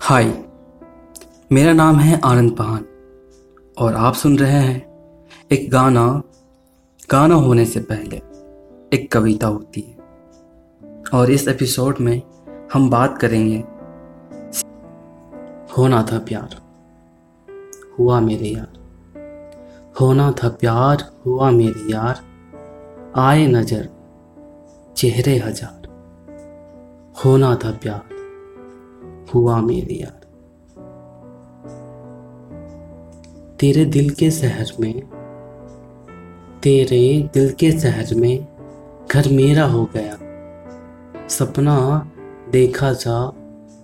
हाय, मेरा नाम है आनंद पहान और आप सुन रहे हैं एक गाना। गाना होने से पहले एक कविता होती है और इस एपिसोड में हम बात करेंगे। होना था प्यार, हुआ मेरे यार। होना था प्यार, हुआ मेरे यार। आए नज़र, चेहरे हज़ार। होना था प्यार हुआ मेरे यार तेरे दिल के शहर में, तेरे दिल के शहर में घर मेरा हो गया। सपना देखा था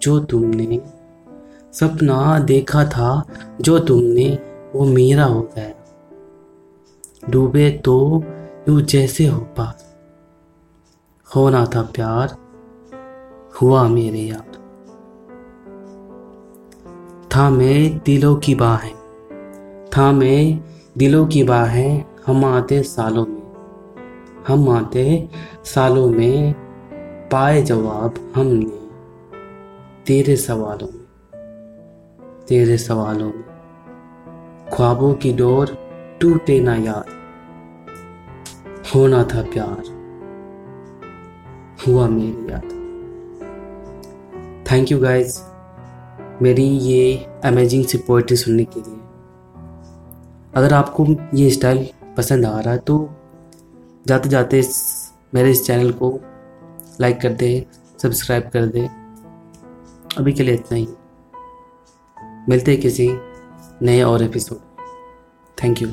जो तुमने, सपना देखा था जो तुमने, वो मेरा हो गया। डूबे तो यू जैसे हो पास होना था प्यार, हुआ मेरे यार था मैं दिलों की बाहें। था मैं दिलों की बाहें हम आते सालों में। हम आते सालों में पाए जवाब हमने तेरे सवालों में। तेरे सवालों में। ख्वाबों की डोर टूटे ना यार। होना था प्यार। हुआ मेरी याद। थैंक यू गाइज़ मेरी ये अमेजिंग सी पोइट्री सुनने के लिए। अगर आपको ये स्टाइल पसंद आ रहा है तो जाते जाते इस, मेरे इस चैनल को लाइक कर दे सब्सक्राइब कर दे। अभी के लिए इतना ही। मिलते किसी नए और एपिसोड थैंक यू